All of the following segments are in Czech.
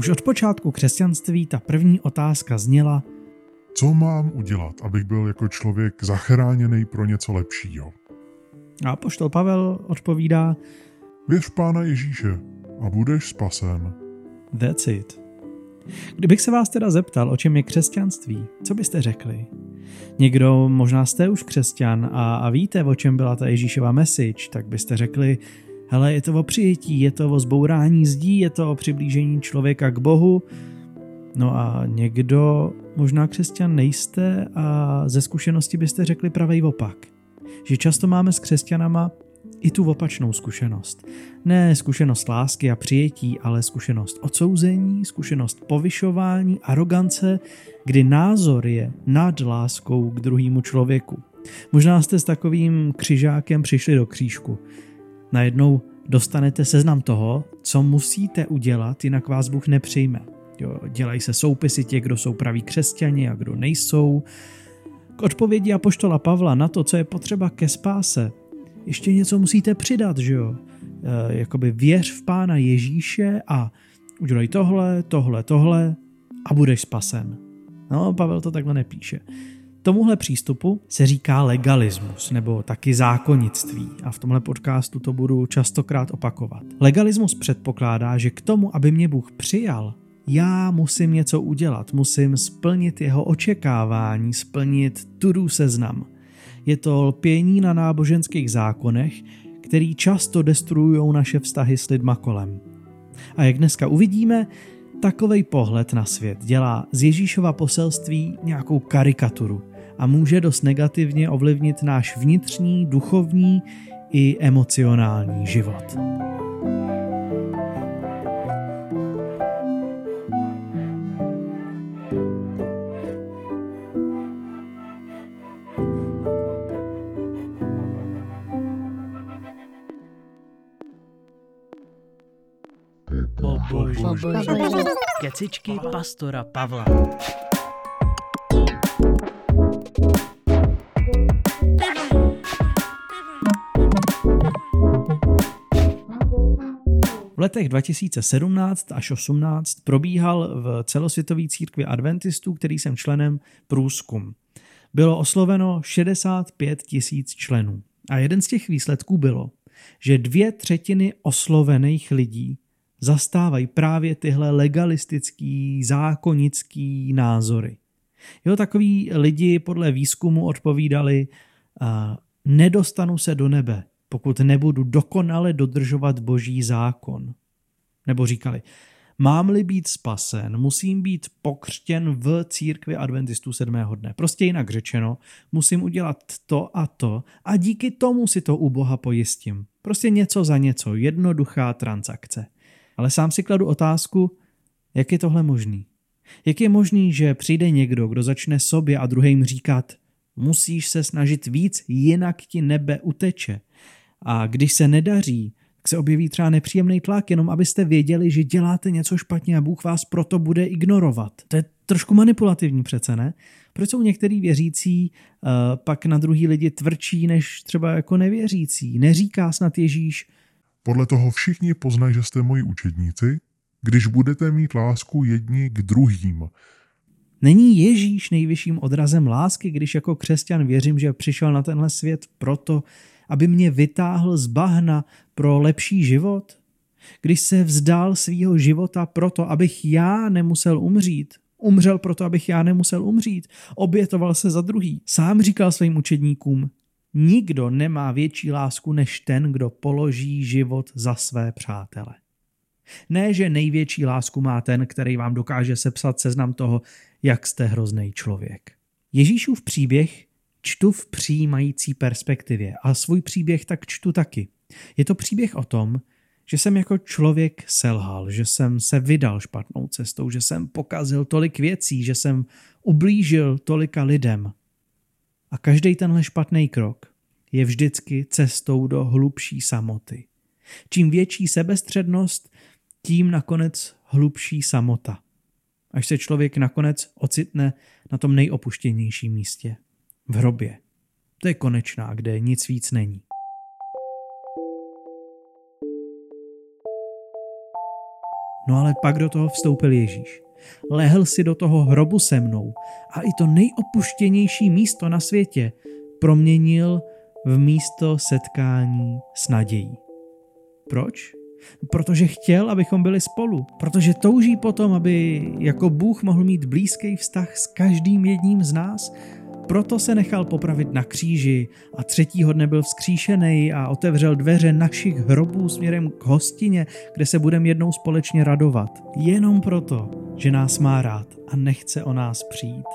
Už od počátku křesťanství ta první otázka zněla, co mám udělat, abych byl jako člověk zachráněný pro něco lepšího? A poštol Pavel odpovídá, Věř v Pána Ježíše a budeš spasen. That's it. Kdybych se vás teda zeptal, o čem je křesťanství, co byste řekli? Někdo, možná jste už křesťan a, a víte, o čem byla ta Ježíšova message, tak byste řekli, hele, je to o přijetí, je to o zbourání zdí, je to o přiblížení člověka k Bohu. No a někdo, možná křesťan nejste a ze zkušenosti byste řekli pravý opak. Že často máme s křesťanama i tu opačnou zkušenost. Ne zkušenost lásky a přijetí, ale zkušenost odsouzení, zkušenost povyšování, arogance, kdy názor je nad láskou k druhému člověku. Možná jste s takovým křižákem přišli do křížku. Najednou dostanete seznam toho, co musíte udělat, jinak vás Bůh nepřijme. Jo, dělají se soupisy těch, kdo jsou praví křesťani a kdo nejsou. K odpovědi apoštola Pavla na to, co je potřeba ke spáse, ještě něco musíte přidat, že jo? E, jakoby věř v Pána Ježíše a udělej tohle, tohle, tohle a budeš spasen. No, Pavel to takhle nepíše. Tomuhle přístupu se říká legalismus nebo taky zákonnictví a v tomhle podcastu to budu častokrát opakovat. Legalismus předpokládá, že k tomu, aby mě Bůh přijal, já musím něco udělat, musím splnit jeho očekávání, splnit tudu seznam. Je to lpění na náboženských zákonech, který často destruují naše vztahy s lidma kolem. A jak dneska uvidíme, takový pohled na svět dělá z Ježíšova poselství nějakou karikaturu a může dost negativně ovlivnit náš vnitřní, duchovní i emocionální život. Kecičky pastora Pavla. V letech 2017 až 18 probíhal v celosvětové církvi adventistů, který jsem členem, průzkum. Bylo osloveno 65 tisíc členů. A jeden z těch výsledků bylo, že dvě třetiny oslovených lidí zastávají právě tyhle legalistický, zákonický názory. Jo, takový lidi podle výzkumu odpovídali, uh, nedostanu se do nebe, pokud nebudu dokonale dodržovat boží zákon. Nebo říkali, mám-li být spasen, musím být pokřtěn v církvi adventistů sedmého dne. Prostě jinak řečeno, musím udělat to a to a díky tomu si to u Boha pojistím. Prostě něco za něco, jednoduchá transakce. Ale sám si kladu otázku, jak je tohle možný? Jak je možný, že přijde někdo, kdo začne sobě a druhým říkat, musíš se snažit víc, jinak ti nebe uteče. A když se nedaří, tak se objeví třeba nepříjemný tlak, jenom abyste věděli, že děláte něco špatně a Bůh vás proto bude ignorovat. To je trošku manipulativní přece, ne? Proč jsou některý věřící uh, pak na druhý lidi tvrdší než třeba jako nevěřící? Neříká snad Ježíš, podle toho všichni poznají, že jste moji učedníci, když budete mít lásku jedni k druhým. Není Ježíš nejvyšším odrazem lásky, když jako křesťan věřím, že přišel na tenhle svět proto, aby mě vytáhl z bahna pro lepší život? Když se vzdál svýho života proto, abych já nemusel umřít, umřel proto, abych já nemusel umřít, obětoval se za druhý. Sám říkal svým učedníkům, Nikdo nemá větší lásku než ten, kdo položí život za své přátele. Ne, že největší lásku má ten, který vám dokáže sepsat seznam toho, jak jste hrozný člověk. Ježíšův příběh čtu v přijímající perspektivě a svůj příběh tak čtu taky. Je to příběh o tom, že jsem jako člověk selhal, že jsem se vydal špatnou cestou, že jsem pokazil tolik věcí, že jsem ublížil tolika lidem. A každý tenhle špatný krok je vždycky cestou do hlubší samoty. Čím větší sebestřednost, tím nakonec hlubší samota. Až se člověk nakonec ocitne na tom nejopuštěnějším místě. V hrobě. To je konečná, kde nic víc není. No ale pak do toho vstoupil Ježíš. Lehl si do toho hrobu se mnou a i to nejopuštěnější místo na světě proměnil v místo setkání s nadějí. Proč? Protože chtěl, abychom byli spolu. Protože touží potom, aby jako Bůh mohl mít blízký vztah s každým jedním z nás. Proto se nechal popravit na kříži a třetího dne byl vzkříšený a otevřel dveře našich hrobů směrem k hostině, kde se budeme jednou společně radovat. Jenom proto, že nás má rád a nechce o nás přijít.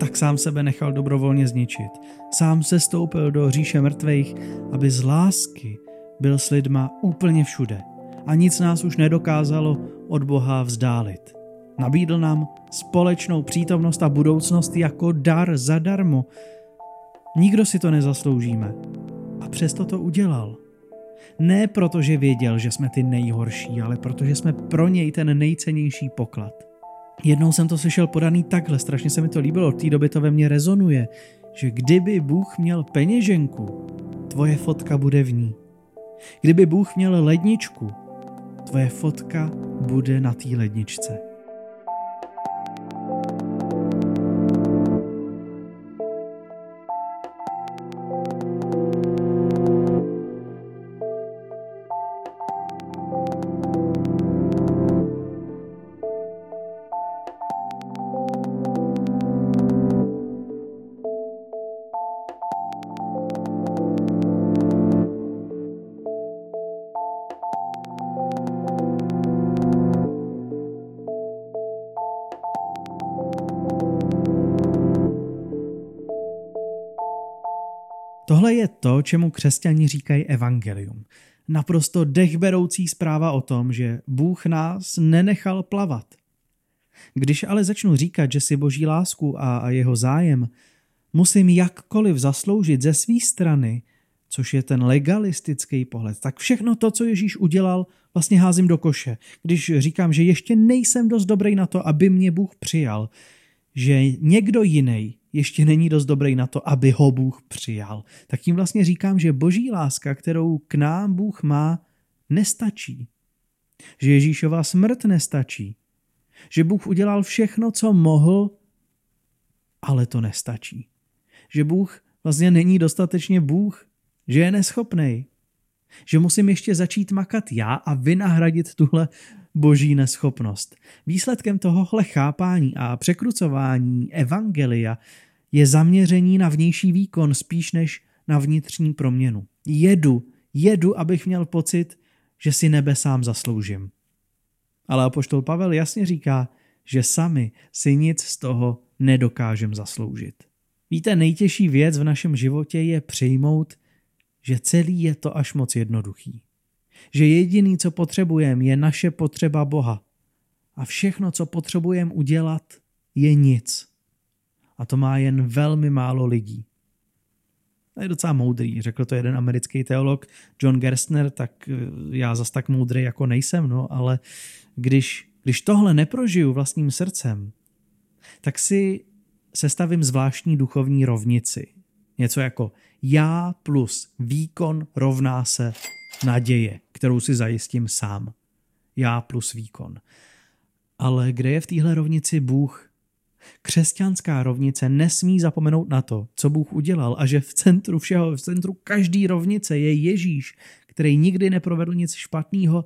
tak sám sebe nechal dobrovolně zničit. Sám se stoupil do říše mrtvých, aby z lásky byl s lidma úplně všude a nic nás už nedokázalo od Boha vzdálit. Nabídl nám společnou přítomnost a budoucnost jako dar zadarmo. Nikdo si to nezasloužíme. A přesto to udělal. Ne proto, že věděl, že jsme ty nejhorší, ale protože jsme pro něj ten nejcennější poklad. Jednou jsem to slyšel podaný takhle, strašně se mi to líbilo, od té doby to ve mně rezonuje, že kdyby Bůh měl peněženku, tvoje fotka bude v ní. Kdyby Bůh měl ledničku, tvoje fotka bude na té ledničce. To, čemu křesťani říkají evangelium. Naprosto dechberoucí zpráva o tom, že Bůh nás nenechal plavat. Když ale začnu říkat, že si boží lásku a, jeho zájem musím jakkoliv zasloužit ze své strany, což je ten legalistický pohled, tak všechno to, co Ježíš udělal, vlastně házím do koše. Když říkám, že ještě nejsem dost dobrý na to, aby mě Bůh přijal, že někdo jiný ještě není dost dobrý na to, aby ho Bůh přijal. Tak tím vlastně říkám, že boží láska, kterou k nám Bůh má, nestačí. Že Ježíšova smrt nestačí. Že Bůh udělal všechno, co mohl, ale to nestačí. Že Bůh vlastně není dostatečně Bůh, že je neschopný. Že musím ještě začít makat já a vynahradit tuhle boží neschopnost. Výsledkem tohohle chápání a překrucování evangelia je zaměření na vnější výkon spíš než na vnitřní proměnu. Jedu, jedu, abych měl pocit, že si nebe sám zasloužím. Ale apoštol Pavel jasně říká, že sami si nic z toho nedokážem zasloužit. Víte, nejtěžší věc v našem životě je přijmout, že celý je to až moc jednoduchý že jediný, co potřebujeme, je naše potřeba Boha. A všechno, co potřebujeme udělat, je nic. A to má jen velmi málo lidí. To je docela moudrý, řekl to jeden americký teolog John Gerstner, tak eh, já zas tak moudrý jako nejsem, no, ale když, když tohle neprožiju vlastním srdcem, tak si sestavím zvláštní duchovní rovnici. Něco jako já plus výkon rovná se naděje, kterou si zajistím sám. Já plus výkon. Ale kde je v téhle rovnici Bůh? Křesťanská rovnice nesmí zapomenout na to, co Bůh udělal a že v centru všeho, v centru každé rovnice je Ježíš, který nikdy neprovedl nic špatného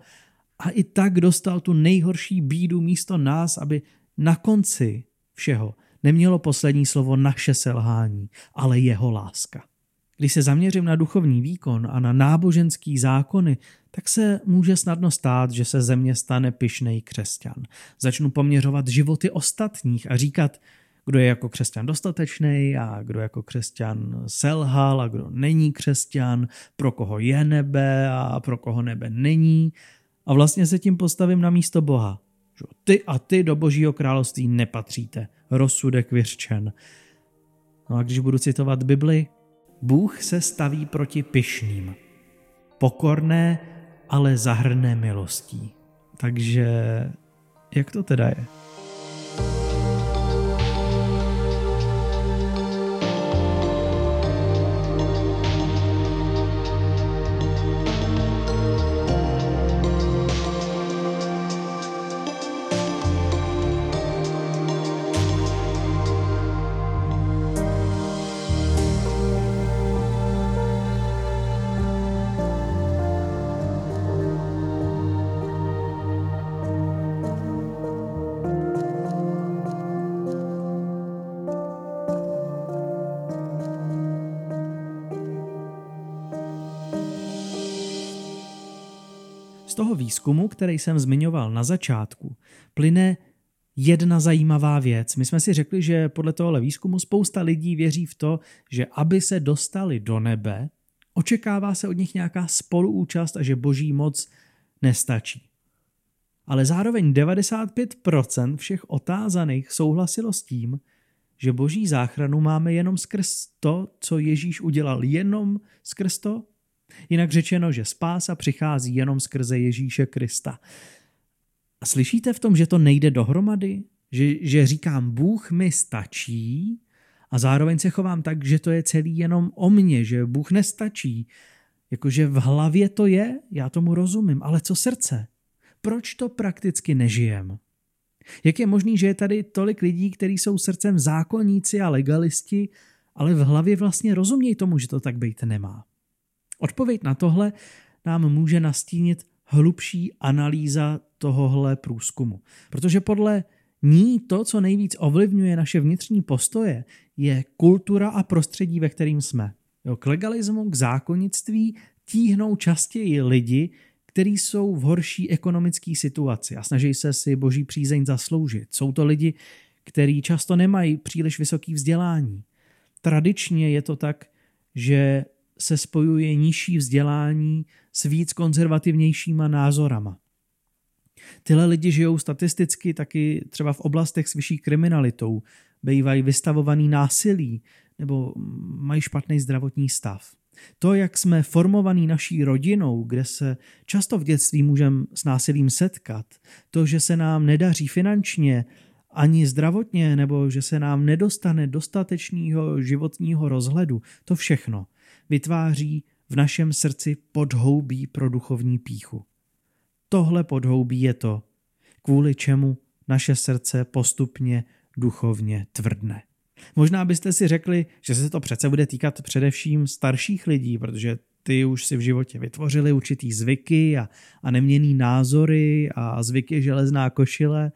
a i tak dostal tu nejhorší bídu místo nás, aby na konci všeho nemělo poslední slovo naše selhání, ale jeho láska. Když se zaměřím na duchovní výkon a na náboženský zákony, tak se může snadno stát, že se země stane pyšnej křesťan. Začnu poměřovat životy ostatních a říkat, kdo je jako křesťan dostatečný a kdo jako křesťan selhal a kdo není křesťan, pro koho je nebe a pro koho nebe není. A vlastně se tím postavím na místo Boha. Ty a ty do božího království nepatříte. Rozsudek vyřčen. No a když budu citovat Bibli, Bůh se staví proti pyšným. Pokorné, ale zahrné milostí. Takže jak to teda je? Z toho výzkumu, který jsem zmiňoval na začátku, plyne jedna zajímavá věc. My jsme si řekli, že podle tohohle výzkumu spousta lidí věří v to, že aby se dostali do nebe, očekává se od nich nějaká spoluúčast a že boží moc nestačí. Ale zároveň 95% všech otázaných souhlasilo s tím, že boží záchranu máme jenom skrz to, co Ježíš udělal, jenom skrz to. Jinak řečeno, že spása přichází jenom skrze Ježíše Krista. A slyšíte v tom, že to nejde dohromady? Že, že říkám, Bůh mi stačí a zároveň se chovám tak, že to je celý jenom o mně, že Bůh nestačí. Jakože v hlavě to je, já tomu rozumím, ale co srdce? Proč to prakticky nežijem? Jak je možný, že je tady tolik lidí, kteří jsou srdcem zákonníci a legalisti, ale v hlavě vlastně rozumějí tomu, že to tak být nemá? Odpověď na tohle nám může nastínit hlubší analýza tohohle průzkumu. Protože podle ní to, co nejvíc ovlivňuje naše vnitřní postoje, je kultura a prostředí, ve kterým jsme. Jo, k legalismu, k zákonnictví tíhnou častěji lidi, kteří jsou v horší ekonomické situaci a snaží se si boží přízeň zasloužit. Jsou to lidi, kteří často nemají příliš vysoké vzdělání. Tradičně je to tak, že se spojuje nižší vzdělání s víc konzervativnějšíma názorama. Tyhle lidi žijou statisticky taky třeba v oblastech s vyšší kriminalitou, bývají vystavovaný násilí nebo mají špatný zdravotní stav. To, jak jsme formovaní naší rodinou, kde se často v dětství můžeme s násilím setkat, to, že se nám nedaří finančně ani zdravotně, nebo že se nám nedostane dostatečného životního rozhledu, to všechno vytváří v našem srdci podhoubí pro duchovní píchu. Tohle podhoubí je to, kvůli čemu naše srdce postupně duchovně tvrdne. Možná byste si řekli, že se to přece bude týkat především starších lidí, protože ty už si v životě vytvořili určitý zvyky a, a neměný názory a zvyky železná košile.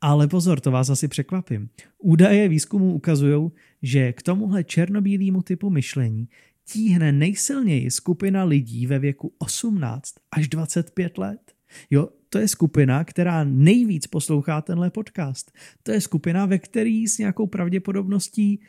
Ale pozor, to vás asi překvapím. Údaje výzkumu ukazují, že k tomuhle černobílému typu myšlení tíhne nejsilněji skupina lidí ve věku 18 až 25 let. Jo, to je skupina, která nejvíc poslouchá tenhle podcast. To je skupina, ve který s nějakou pravděpodobností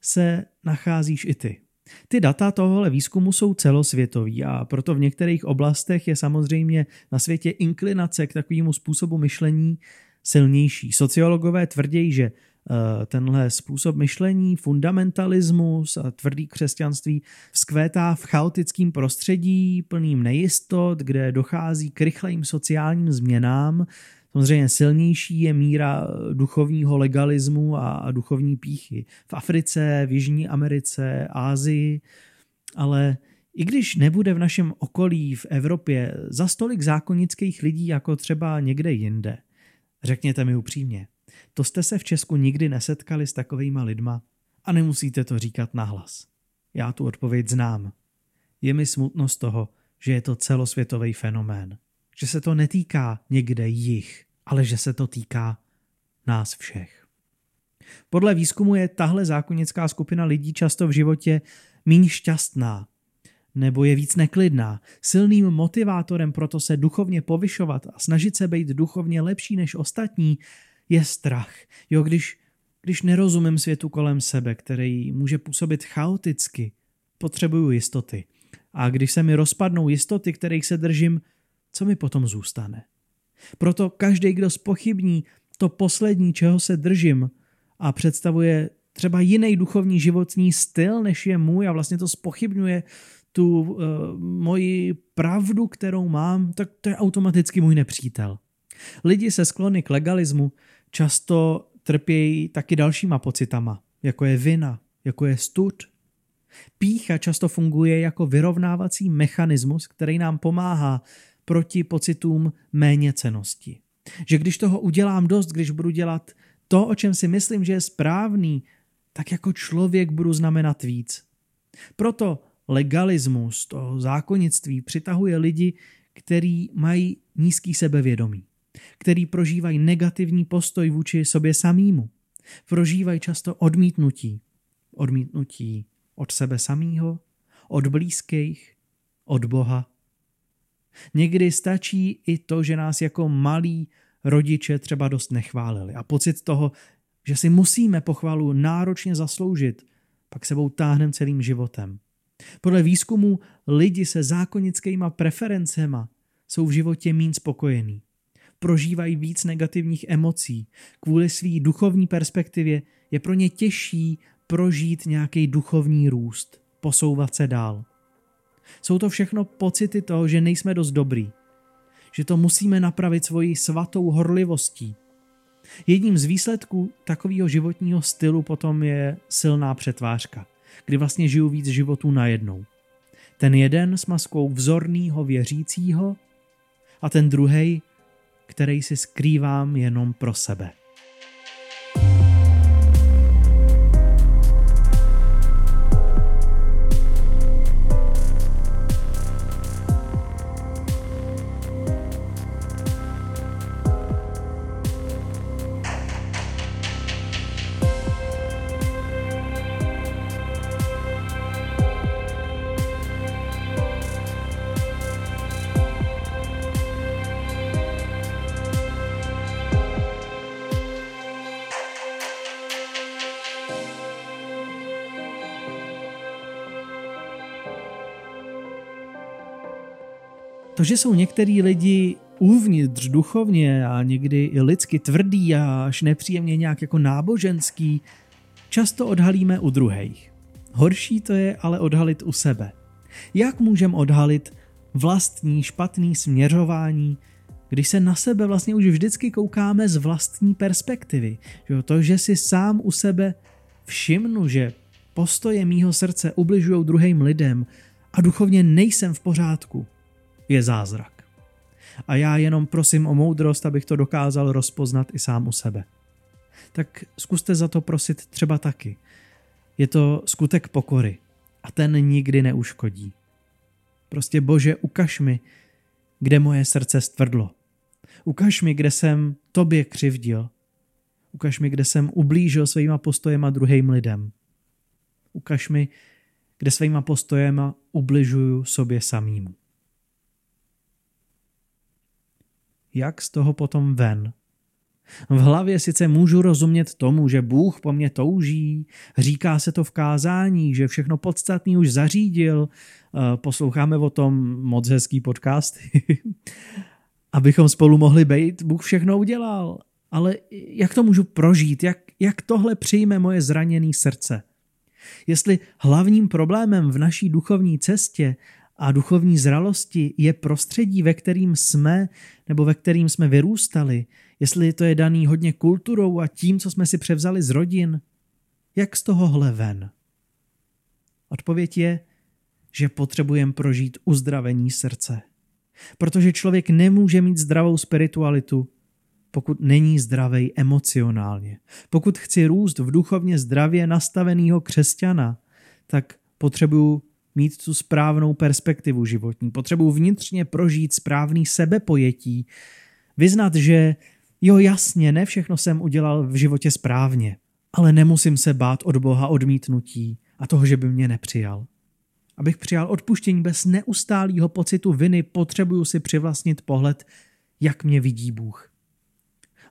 se nacházíš i ty. Ty data tohohle výzkumu jsou celosvětový a proto v některých oblastech je samozřejmě na světě inklinace k takovému způsobu myšlení silnější. Sociologové tvrdí, že tenhle způsob myšlení, fundamentalismus a tvrdý křesťanství vzkvétá v chaotickém prostředí plným nejistot, kde dochází k rychlým sociálním změnám. Samozřejmě silnější je míra duchovního legalismu a duchovní píchy. V Africe, v Jižní Americe, Ázii, ale i když nebude v našem okolí v Evropě za stolik zákonických lidí jako třeba někde jinde, řekněte mi upřímně, to jste se v Česku nikdy nesetkali s takovýma lidma a nemusíte to říkat nahlas. Já tu odpověď znám. Je mi smutno z toho, že je to celosvětový fenomén. Že se to netýká někde jich, ale že se to týká nás všech. Podle výzkumu je tahle zákonnická skupina lidí často v životě méně šťastná, nebo je víc neklidná. Silným motivátorem proto se duchovně povyšovat a snažit se být duchovně lepší než ostatní je strach. Jo, když, když nerozumím světu kolem sebe, který může působit chaoticky, potřebuju jistoty. A když se mi rozpadnou jistoty, kterých se držím, co mi potom zůstane? Proto každý, kdo spochybní to poslední, čeho se držím a představuje třeba jiný duchovní životní styl, než je můj a vlastně to spochybňuje tu uh, moji pravdu, kterou mám, tak to je automaticky můj nepřítel. Lidi se sklony k legalismu často trpějí taky dalšíma pocitama, jako je vina, jako je stud. Pícha často funguje jako vyrovnávací mechanismus, který nám pomáhá proti pocitům méněcenosti. Že když toho udělám dost, když budu dělat to, o čem si myslím, že je správný, tak jako člověk budu znamenat víc. Proto legalismus, to zákonnictví přitahuje lidi, kteří mají nízký sebevědomí který prožívají negativní postoj vůči sobě samýmu. Prožívají často odmítnutí. Odmítnutí od sebe samého, od blízkých, od Boha. Někdy stačí i to, že nás jako malí rodiče třeba dost nechválili a pocit toho, že si musíme pochvalu náročně zasloužit, pak sebou táhnem celým životem. Podle výzkumu lidi se zákonickýma preferencema jsou v životě méně spokojení. Prožívají víc negativních emocí. Kvůli své duchovní perspektivě je pro ně těžší prožít nějaký duchovní růst, posouvat se dál. Jsou to všechno pocity toho, že nejsme dost dobrý, že to musíme napravit svojí svatou horlivostí. Jedním z výsledků takového životního stylu potom je silná přetvářka, kdy vlastně žiju víc životů najednou. Ten jeden s maskou vzorného věřícího a ten druhý, který si skrývám jenom pro sebe. Že jsou některý lidi uvnitř duchovně a někdy i lidsky tvrdý a až nepříjemně nějak jako náboženský, často odhalíme u druhých. Horší to je ale odhalit u sebe. Jak můžeme odhalit vlastní špatný směřování, když se na sebe vlastně už vždycky koukáme z vlastní perspektivy. Že to, že si sám u sebe všimnu, že postoje mýho srdce ubližují druhým lidem a duchovně nejsem v pořádku, je zázrak. A já jenom prosím o moudrost, abych to dokázal rozpoznat i sám u sebe. Tak zkuste za to prosit třeba taky. Je to skutek pokory a ten nikdy neuškodí. Prostě Bože, ukaž mi, kde moje srdce stvrdlo. Ukaž mi, kde jsem tobě křivdil. Ukaž mi, kde jsem ublížil svýma postojema druhým lidem. Ukaž mi, kde svýma postojema ubližuju sobě samýmu. Jak z toho potom ven. V hlavě sice můžu rozumět tomu, že Bůh po mně touží, říká se to v kázání, že všechno podstatný už zařídil, eh, posloucháme o tom moc hezký podcast, abychom spolu mohli být, Bůh všechno udělal. Ale jak to můžu prožít, jak, jak tohle přijme moje zraněné srdce? Jestli hlavním problémem v naší duchovní cestě a duchovní zralosti je prostředí, ve kterým jsme nebo ve kterým jsme vyrůstali, jestli to je daný hodně kulturou a tím, co jsme si převzali z rodin, jak z tohohle ven? Odpověď je, že potřebujeme prožít uzdravení srdce. Protože člověk nemůže mít zdravou spiritualitu, pokud není zdravý emocionálně. Pokud chci růst v duchovně zdravě nastaveného křesťana, tak potřebuju mít tu správnou perspektivu životní, potřebuji vnitřně prožít správný sebepojetí, vyznat, že jo jasně, ne všechno jsem udělal v životě správně, ale nemusím se bát od Boha odmítnutí a toho, že by mě nepřijal. Abych přijal odpuštění bez neustálého pocitu viny, potřebuju si přivlastnit pohled, jak mě vidí Bůh.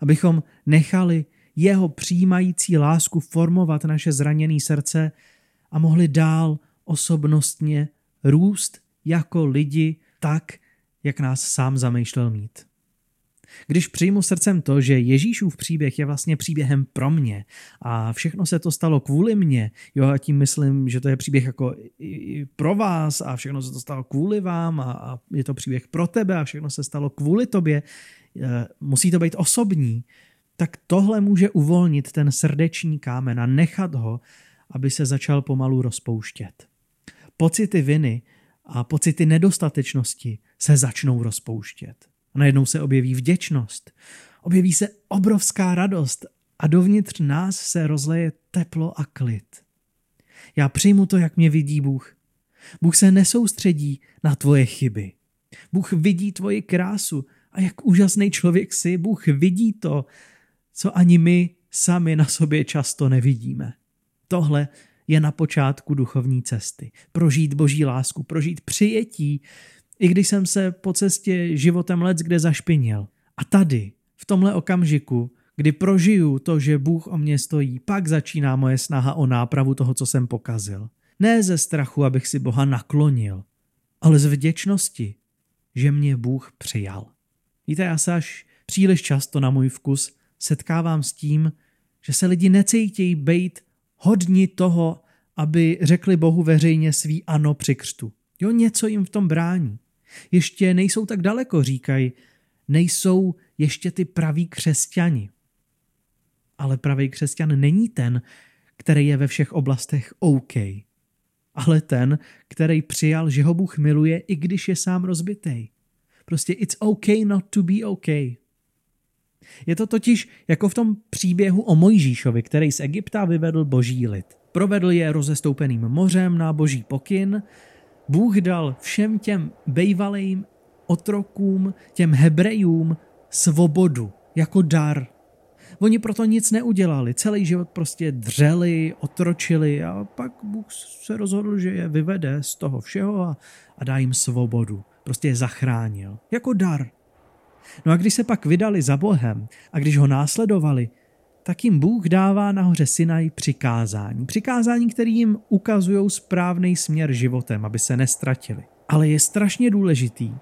Abychom nechali jeho přijímající lásku formovat naše zraněné srdce a mohli dál osobnostně růst jako lidi tak, jak nás sám zamýšlel mít. Když přijmu srdcem to, že Ježíšův příběh je vlastně příběhem pro mě a všechno se to stalo kvůli mně, jo a tím myslím, že to je příběh jako i pro vás a všechno se to stalo kvůli vám a, a je to příběh pro tebe a všechno se stalo kvůli tobě, e, musí to být osobní, tak tohle může uvolnit ten srdeční kámen a nechat ho, aby se začal pomalu rozpouštět pocity viny a pocity nedostatečnosti se začnou rozpouštět. A najednou se objeví vděčnost, objeví se obrovská radost a dovnitř nás se rozleje teplo a klid. Já přijmu to, jak mě vidí Bůh. Bůh se nesoustředí na tvoje chyby. Bůh vidí tvoji krásu a jak úžasný člověk jsi. Bůh vidí to, co ani my sami na sobě často nevidíme. Tohle je na počátku duchovní cesty. Prožít boží lásku, prožít přijetí I když jsem se po cestě životem let kde zašpinil. A tady, v tomhle okamžiku, kdy prožiju to, že Bůh o mě stojí, pak začíná moje snaha o nápravu toho, co jsem pokazil. Ne ze strachu, abych si Boha naklonil, ale z vděčnosti, že mě Bůh přijal. Víte, já se až příliš často na můj vkus setkávám s tím, že se lidi necítějí být hodni toho, aby řekli Bohu veřejně svý ano při křtu. Jo, něco jim v tom brání. Ještě nejsou tak daleko, říkají, nejsou ještě ty praví křesťani. Ale pravý křesťan není ten, který je ve všech oblastech OK, ale ten, který přijal, že ho Bůh miluje, i když je sám rozbitý. Prostě it's okay not to be okay. Je to totiž jako v tom příběhu o Mojžíšovi, který z Egypta vyvedl boží lid. Provedl je rozestoupeným mořem na boží pokyn. Bůh dal všem těm bejvalým otrokům, těm Hebrejům svobodu jako dar. Oni proto nic neudělali, celý život prostě dřeli, otročili a pak Bůh se rozhodl, že je vyvede z toho všeho a, a dá jim svobodu. Prostě je zachránil. Jako dar. No a když se pak vydali za Bohem a když ho následovali, tak jim Bůh dává nahoře Sinaj přikázání. Přikázání, které jim ukazují správný směr životem, aby se nestratili. Ale je strašně důležitý,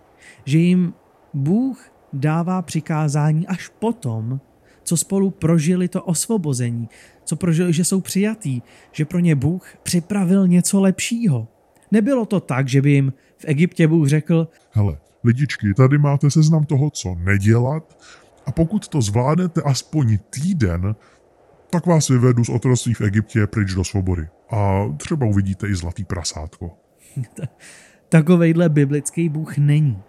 že jim Bůh dává přikázání až potom, co spolu prožili to osvobození, co prožili, že jsou přijatí, že pro ně Bůh připravil něco lepšího. Nebylo to tak, že by jim v Egyptě Bůh řekl, hele, lidičky, tady máte seznam toho, co nedělat a pokud to zvládnete aspoň týden, tak vás vyvedu z otroctví v Egyptě pryč do svobody. A třeba uvidíte i zlatý prasátko. Takovejhle biblický Bůh není.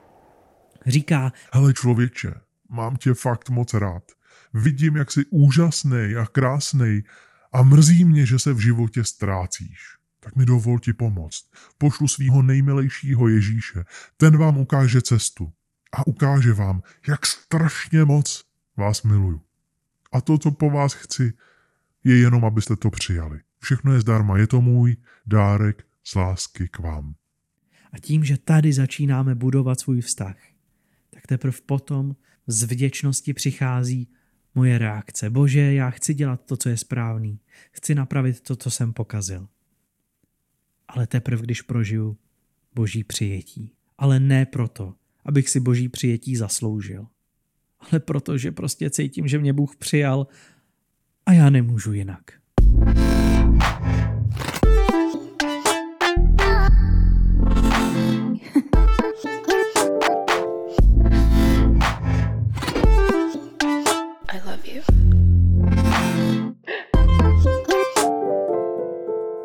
Říká, hele člověče, mám tě fakt moc rád. Vidím, jak jsi úžasný a krásný a mrzí mě, že se v životě ztrácíš tak mi dovol ti pomoct. Pošlu svého nejmilejšího Ježíše. Ten vám ukáže cestu a ukáže vám, jak strašně moc vás miluju. A to, co po vás chci, je jenom, abyste to přijali. Všechno je zdarma, je to můj dárek z lásky k vám. A tím, že tady začínáme budovat svůj vztah, tak teprve potom z vděčnosti přichází moje reakce. Bože, já chci dělat to, co je správný. Chci napravit to, co jsem pokazil ale teprve když prožiju boží přijetí. Ale ne proto, abych si boží přijetí zasloužil, ale proto, že prostě cítím, že mě Bůh přijal a já nemůžu jinak.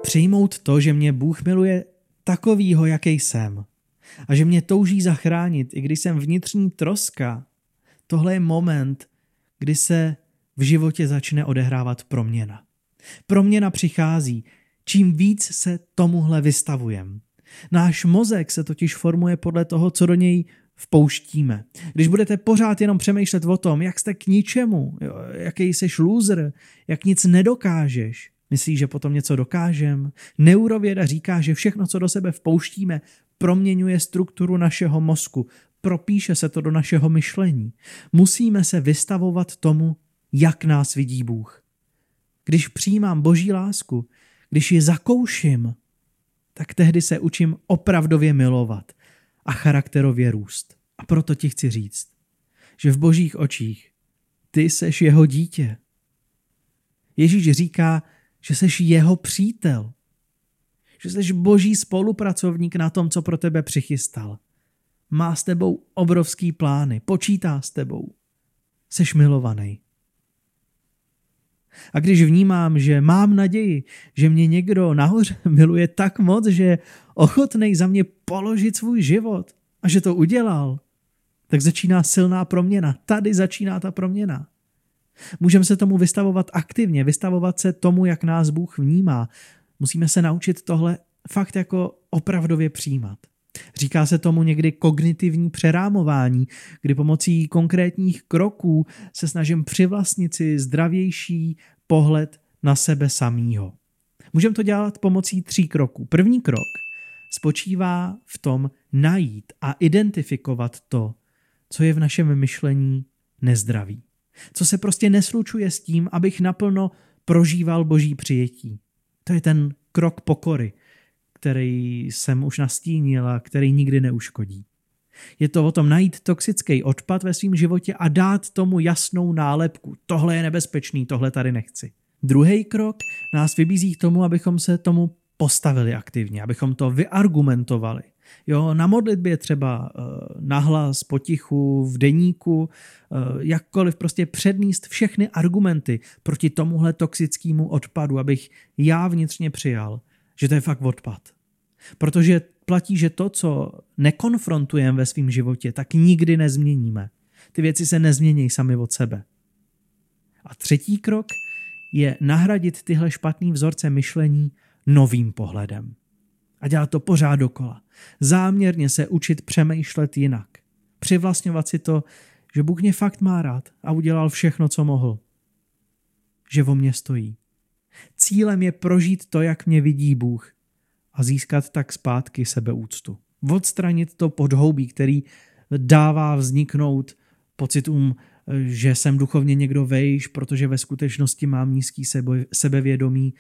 Přijmout to, že mě Bůh miluje takovýho, jaký jsem. A že mě touží zachránit, i když jsem vnitřní troska. Tohle je moment, kdy se v životě začne odehrávat proměna. Proměna přichází, čím víc se tomuhle vystavujeme. Náš mozek se totiž formuje podle toho, co do něj vpouštíme. Když budete pořád jenom přemýšlet o tom, jak jste k ničemu, jaký jsi loser, jak nic nedokážeš, Myslí, že potom něco dokážem? Neurověda říká, že všechno, co do sebe vpouštíme, proměňuje strukturu našeho mozku, propíše se to do našeho myšlení. Musíme se vystavovat tomu, jak nás vidí Bůh. Když přijímám boží lásku, když ji zakouším, tak tehdy se učím opravdově milovat a charakterově růst. A proto ti chci říct, že v božích očích ty seš jeho dítě. Ježíš říká, že jsi jeho přítel, že jsi boží spolupracovník na tom, co pro tebe přichystal. Má s tebou obrovský plány, počítá s tebou. Seš milovaný. A když vnímám, že mám naději, že mě někdo nahoře miluje tak moc, že je ochotný za mě položit svůj život a že to udělal, tak začíná silná proměna. Tady začíná ta proměna. Můžeme se tomu vystavovat aktivně, vystavovat se tomu, jak nás Bůh vnímá. Musíme se naučit tohle fakt jako opravdově přijímat. Říká se tomu někdy kognitivní přerámování, kdy pomocí konkrétních kroků se snažím přivlastnit si zdravější pohled na sebe samýho. Můžeme to dělat pomocí tří kroků. První krok spočívá v tom najít a identifikovat to, co je v našem myšlení nezdravý. Co se prostě neslučuje s tím, abych naplno prožíval boží přijetí. To je ten krok pokory, který jsem už nastínil a který nikdy neuškodí. Je to o tom najít toxický odpad ve svém životě a dát tomu jasnou nálepku. Tohle je nebezpečný, tohle tady nechci. Druhý krok nás vybízí k tomu, abychom se tomu postavili aktivně, abychom to vyargumentovali. Jo, na modlitbě třeba uh, nahlas, potichu, v deníku, uh, jakkoliv prostě předníst všechny argumenty proti tomuhle toxickému odpadu, abych já vnitřně přijal, že to je fakt odpad. Protože platí, že to, co nekonfrontujeme ve svém životě, tak nikdy nezměníme. Ty věci se nezmění sami od sebe. A třetí krok je nahradit tyhle špatný vzorce myšlení novým pohledem. A dělat to pořád dokola. Záměrně se učit přemýšlet jinak. Přivlastňovat si to, že Bůh mě fakt má rád a udělal všechno, co mohl. Že o mě stojí. Cílem je prožít to, jak mě vidí Bůh a získat tak zpátky sebeúctu. Odstranit to podhoubí, který dává vzniknout pocitům, že jsem duchovně někdo vejš, protože ve skutečnosti mám nízký sebe, sebevědomí.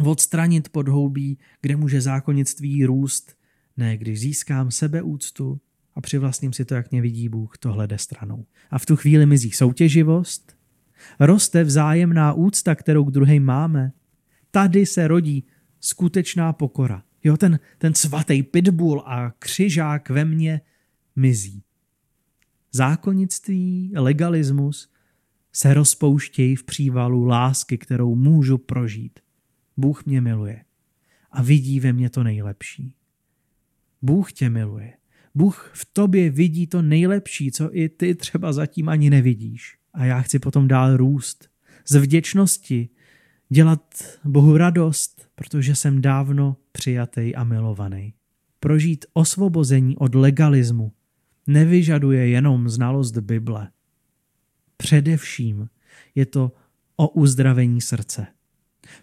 Odstranit podhoubí, kde může zákonnictví růst, ne když získám sebeúctu a přivlastním si to, jak mě vidí Bůh, tohle jde stranou. A v tu chvíli mizí soutěživost, roste vzájemná úcta, kterou k druhým máme. Tady se rodí skutečná pokora. Jo, ten, ten svatý pitbull a křižák ve mně mizí. Zákonnictví, legalismus se rozpouštějí v přívalu lásky, kterou můžu prožít. Bůh mě miluje a vidí ve mně to nejlepší. Bůh tě miluje. Bůh v tobě vidí to nejlepší, co i ty třeba zatím ani nevidíš. A já chci potom dál růst. Z vděčnosti dělat Bohu radost, protože jsem dávno přijatý a milovaný. Prožít osvobození od legalismu nevyžaduje jenom znalost Bible. Především je to o uzdravení srdce.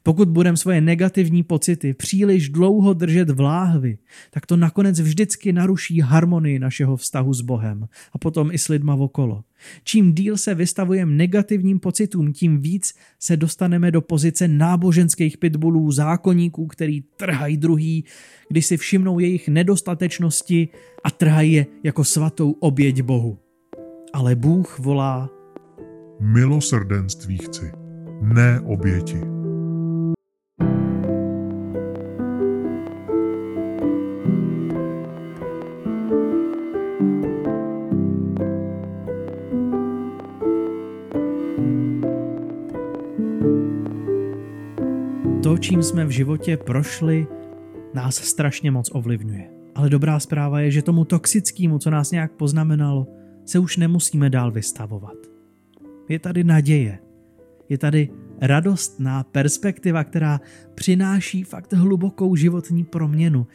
Pokud budeme svoje negativní pocity příliš dlouho držet v láhvi, tak to nakonec vždycky naruší harmonii našeho vztahu s Bohem a potom i s lidma okolo. Čím díl se vystavujeme negativním pocitům, tím víc se dostaneme do pozice náboženských pitbullů, zákonníků, který trhají druhý, když si všimnou jejich nedostatečnosti a trhají je jako svatou oběť Bohu. Ale Bůh volá Milosrdenství chci, ne oběti. Čím jsme v životě prošli, nás strašně moc ovlivňuje. Ale dobrá zpráva je, že tomu toxickému, co nás nějak poznamenalo, se už nemusíme dál vystavovat. Je tady naděje. Je tady radostná perspektiva, která přináší fakt hlubokou životní proměnu.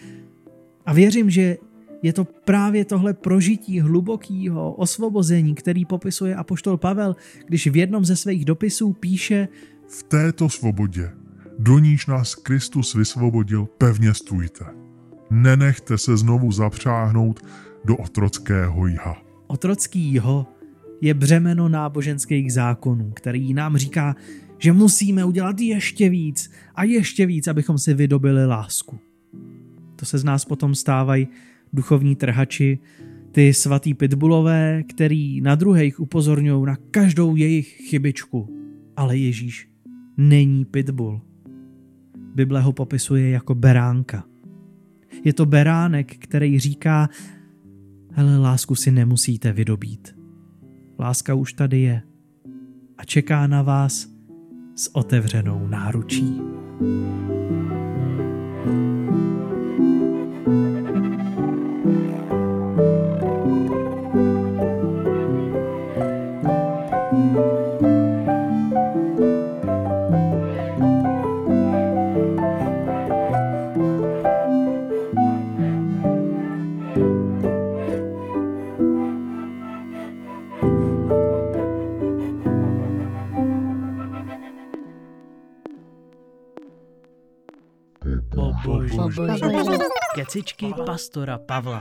A věřím, že je to právě tohle prožití hlubokého osvobození, který popisuje apoštol Pavel, když v jednom ze svých dopisů píše V této svobodě do níž nás Kristus vysvobodil, pevně stůjte. Nenechte se znovu zapřáhnout do otrockého jiha. Otrocký jiho je břemeno náboženských zákonů, který nám říká, že musíme udělat ještě víc a ještě víc, abychom si vydobili lásku. To se z nás potom stávají duchovní trhači, ty svatý pitbulové, který na druhých upozorňují na každou jejich chybičku. Ale Ježíš není pitbull. Bible ho popisuje jako beránka. Je to beránek, který říká, hele, lásku si nemusíte vydobít. Láska už tady je a čeká na vás s otevřenou náručí. Kecičky pastora Pavla.